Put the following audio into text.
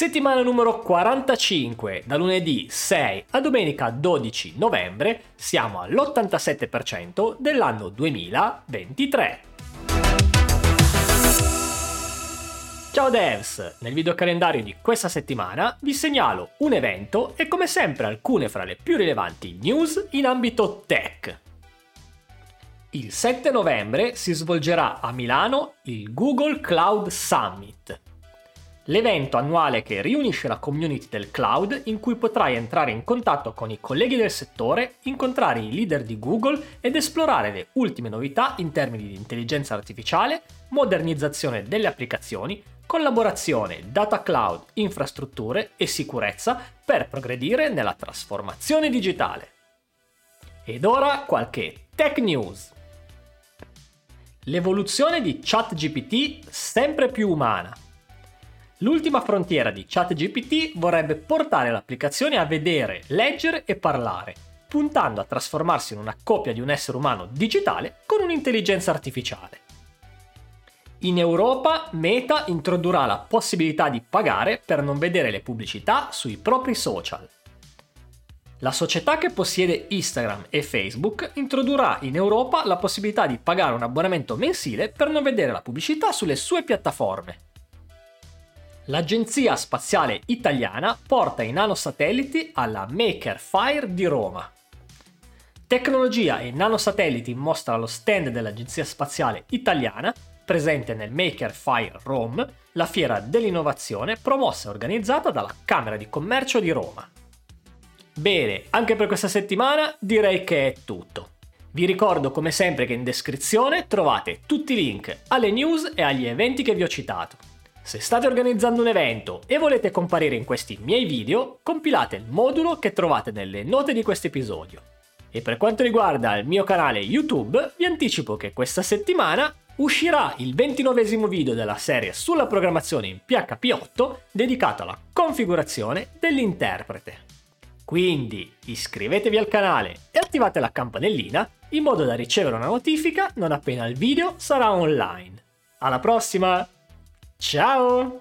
Settimana numero 45, da lunedì 6 a domenica 12 novembre, siamo all'87% dell'anno 2023. Ciao devs! Nel video calendario di questa settimana vi segnalo un evento e come sempre alcune fra le più rilevanti news in ambito tech. Il 7 novembre si svolgerà a Milano il Google Cloud Summit, l'evento annuale che riunisce la community del cloud in cui potrai entrare in contatto con i colleghi del settore, incontrare i leader di Google ed esplorare le ultime novità in termini di intelligenza artificiale, modernizzazione delle applicazioni, collaborazione, data cloud, infrastrutture e sicurezza per progredire nella trasformazione digitale. Ed ora qualche tech news. L'evoluzione di ChatGPT sempre più umana L'ultima frontiera di ChatGPT vorrebbe portare l'applicazione a vedere, leggere e parlare, puntando a trasformarsi in una copia di un essere umano digitale con un'intelligenza artificiale. In Europa Meta introdurrà la possibilità di pagare per non vedere le pubblicità sui propri social. La società che possiede Instagram e Facebook introdurrà in Europa la possibilità di pagare un abbonamento mensile per non vedere la pubblicità sulle sue piattaforme l'Agenzia Spaziale Italiana porta i nanosatelliti alla Maker Fire di Roma. Tecnologia e nanosatelliti mostra allo stand dell'Agenzia Spaziale Italiana, presente nel Maker Fire Rome, la fiera dell'innovazione promossa e organizzata dalla Camera di Commercio di Roma. Bene, anche per questa settimana direi che è tutto. Vi ricordo come sempre che in descrizione trovate tutti i link alle news e agli eventi che vi ho citato. Se state organizzando un evento e volete comparire in questi miei video, compilate il modulo che trovate nelle note di questo episodio. E per quanto riguarda il mio canale YouTube, vi anticipo che questa settimana uscirà il 29 video della serie sulla programmazione in PHP 8 dedicato alla configurazione dell'interprete. Quindi iscrivetevi al canale e attivate la campanellina in modo da ricevere una notifica non appena il video sarà online. Alla prossima! Ciao!